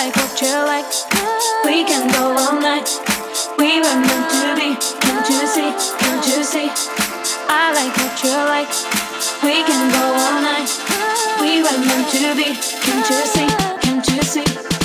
like what you like. We can go all night. We were meant to be. Can't you see? Can't you see? I like what you like. We can go all night. We were meant to be. Can't you see? Can't you see?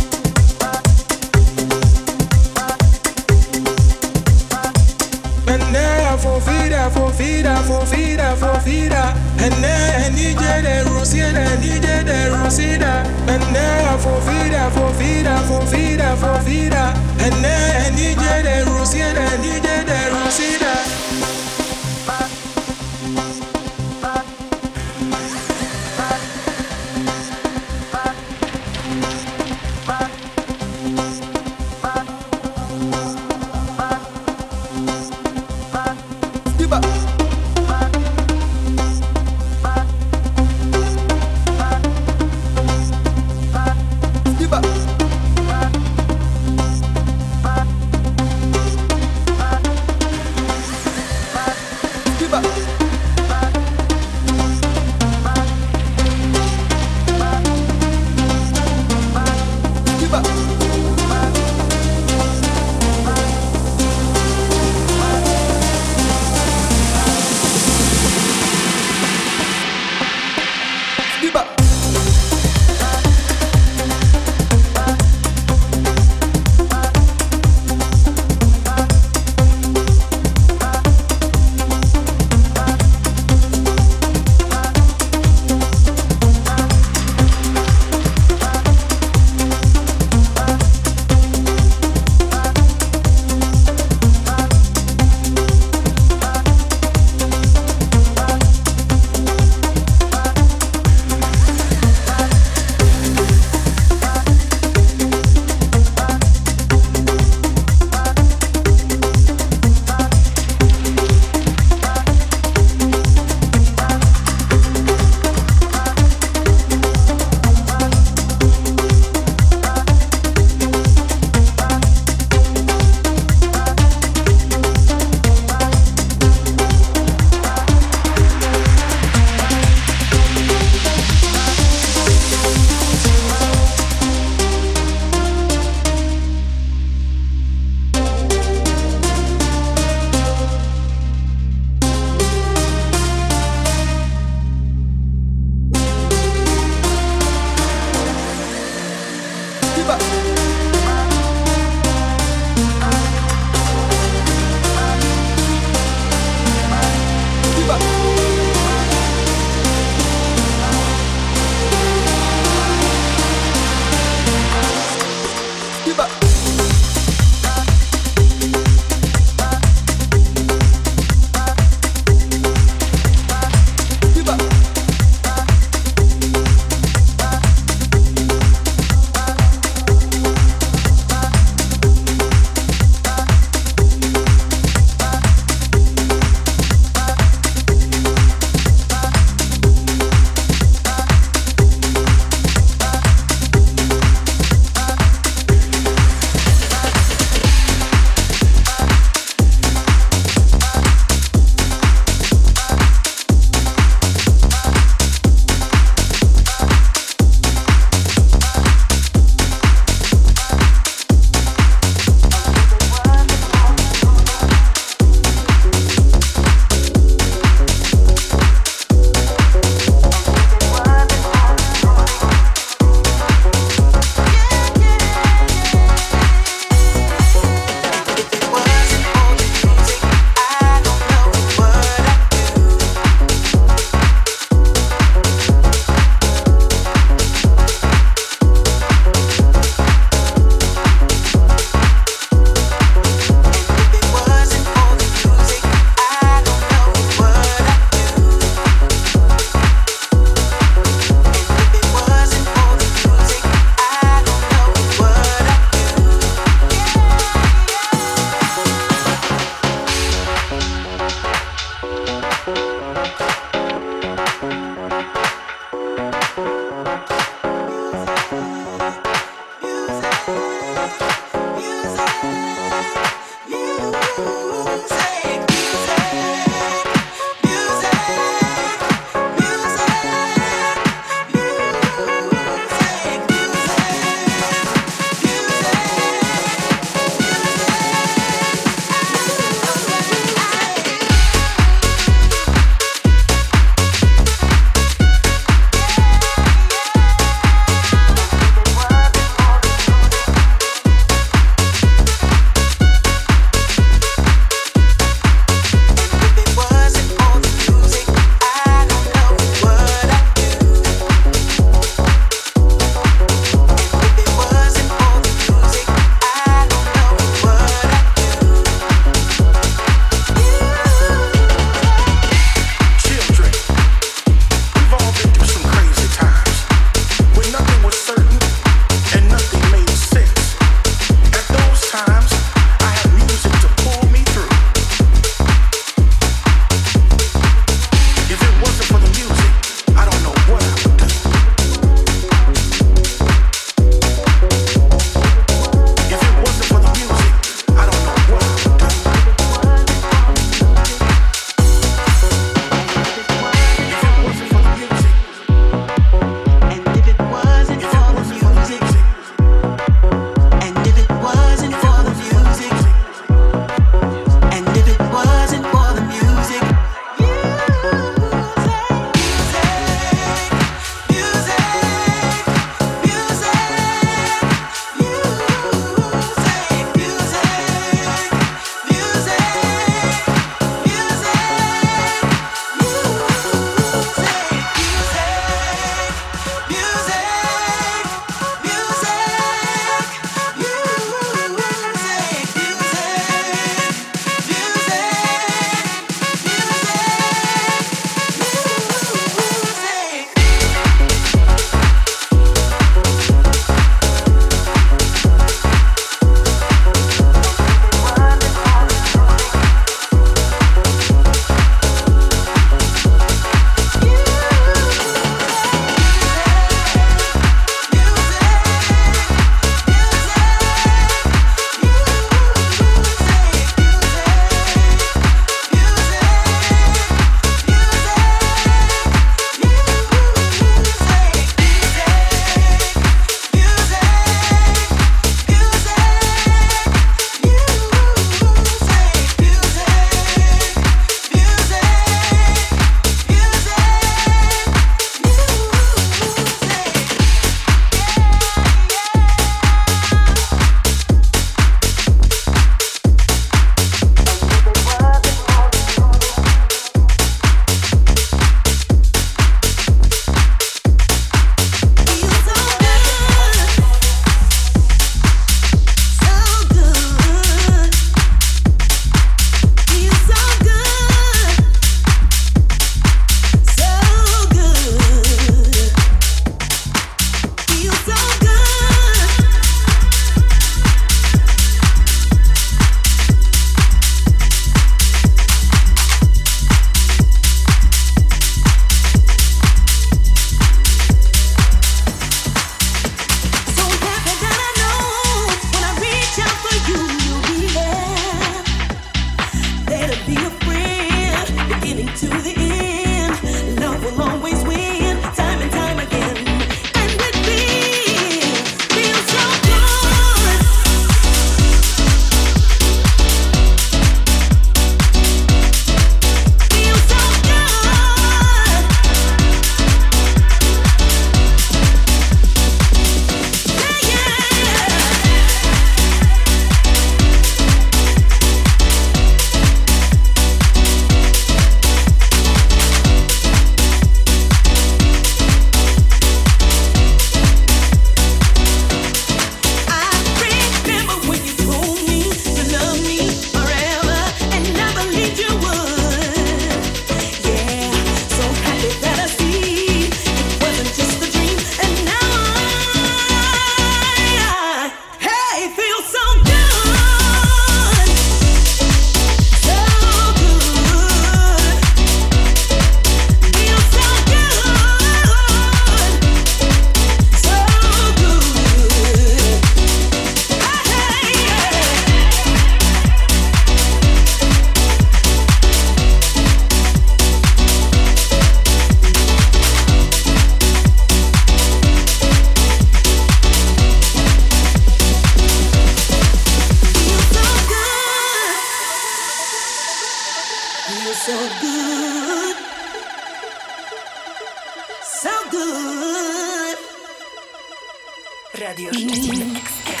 Radio Szczecin Ekstra.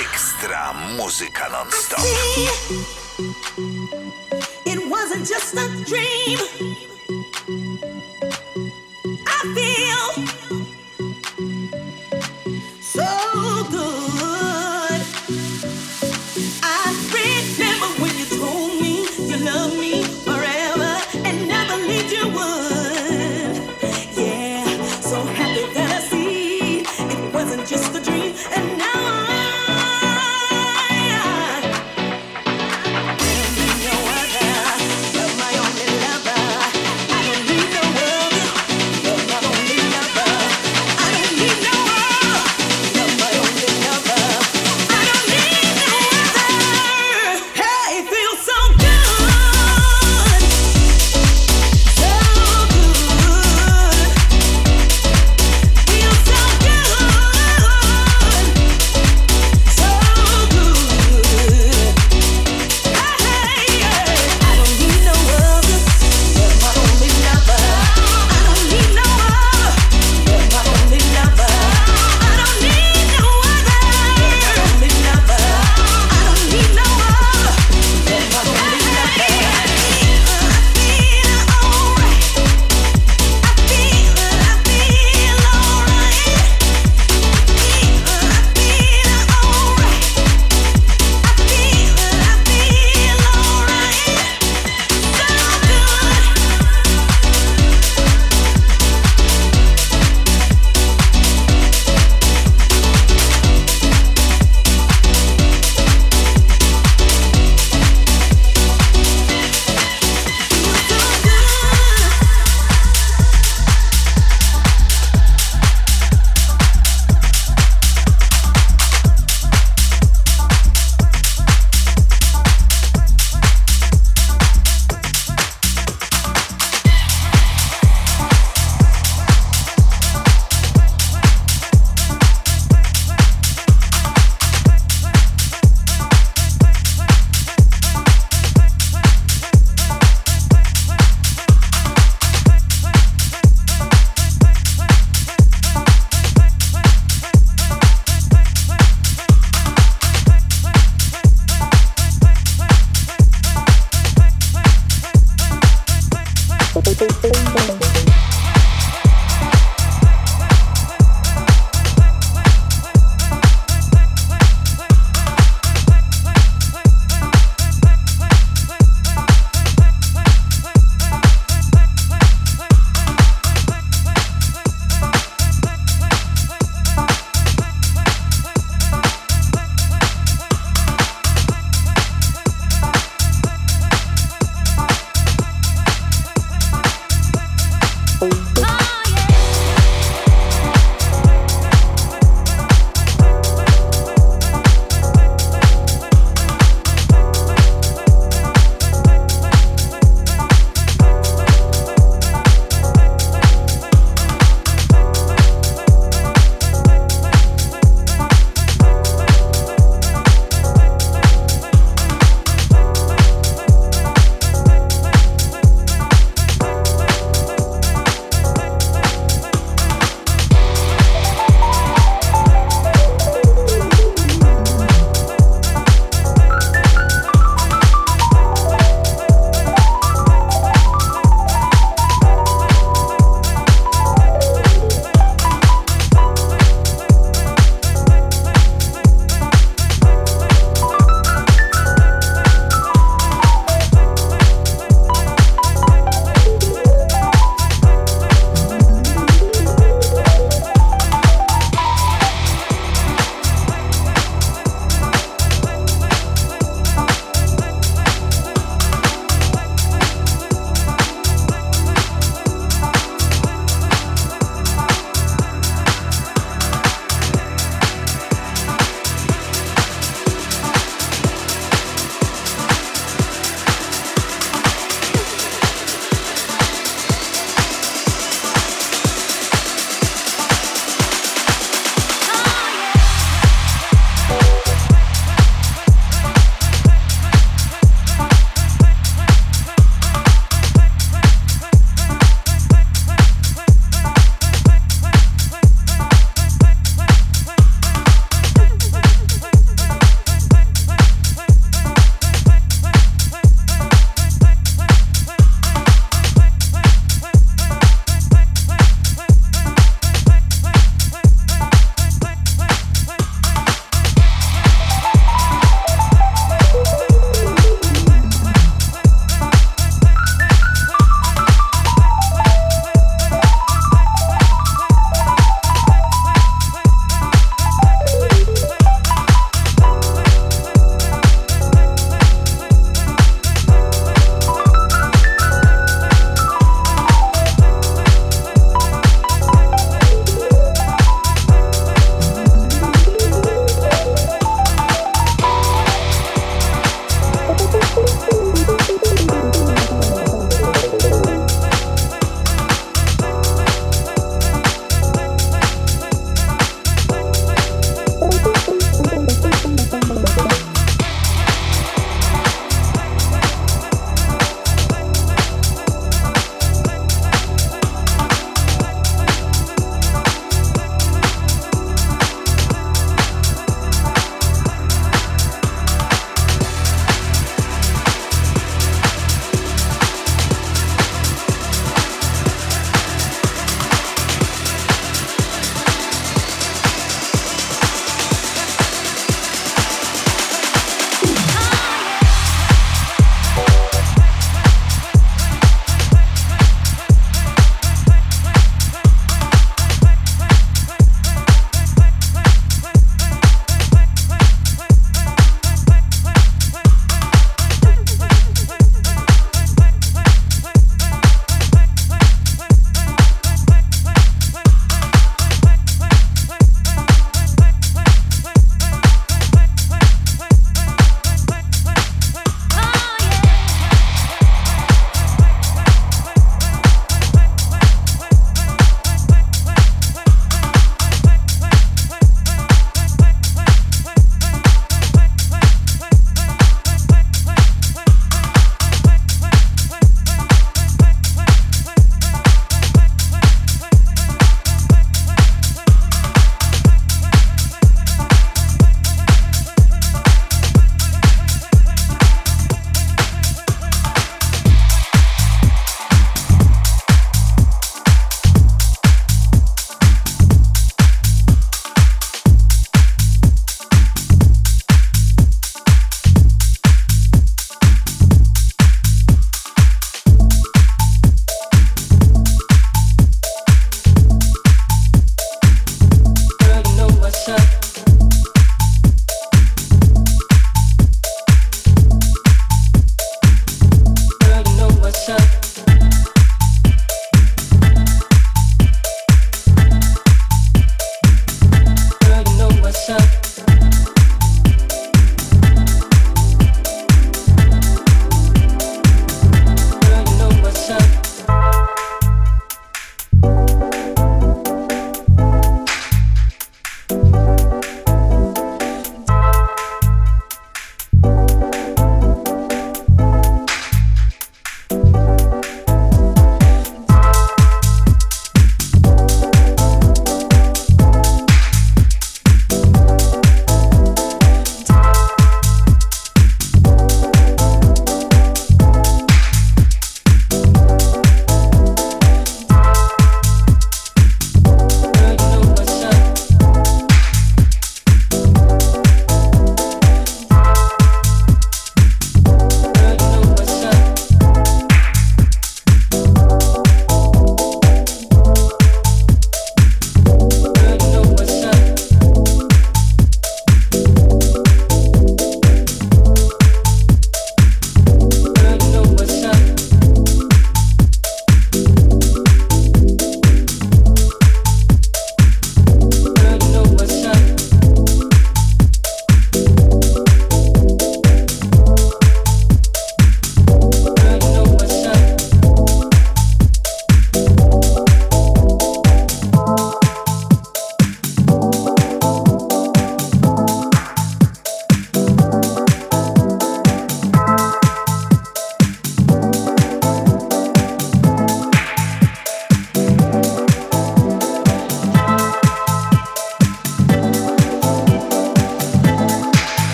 Ekstra muzyka non-stop. It wasn't just a dream. I feel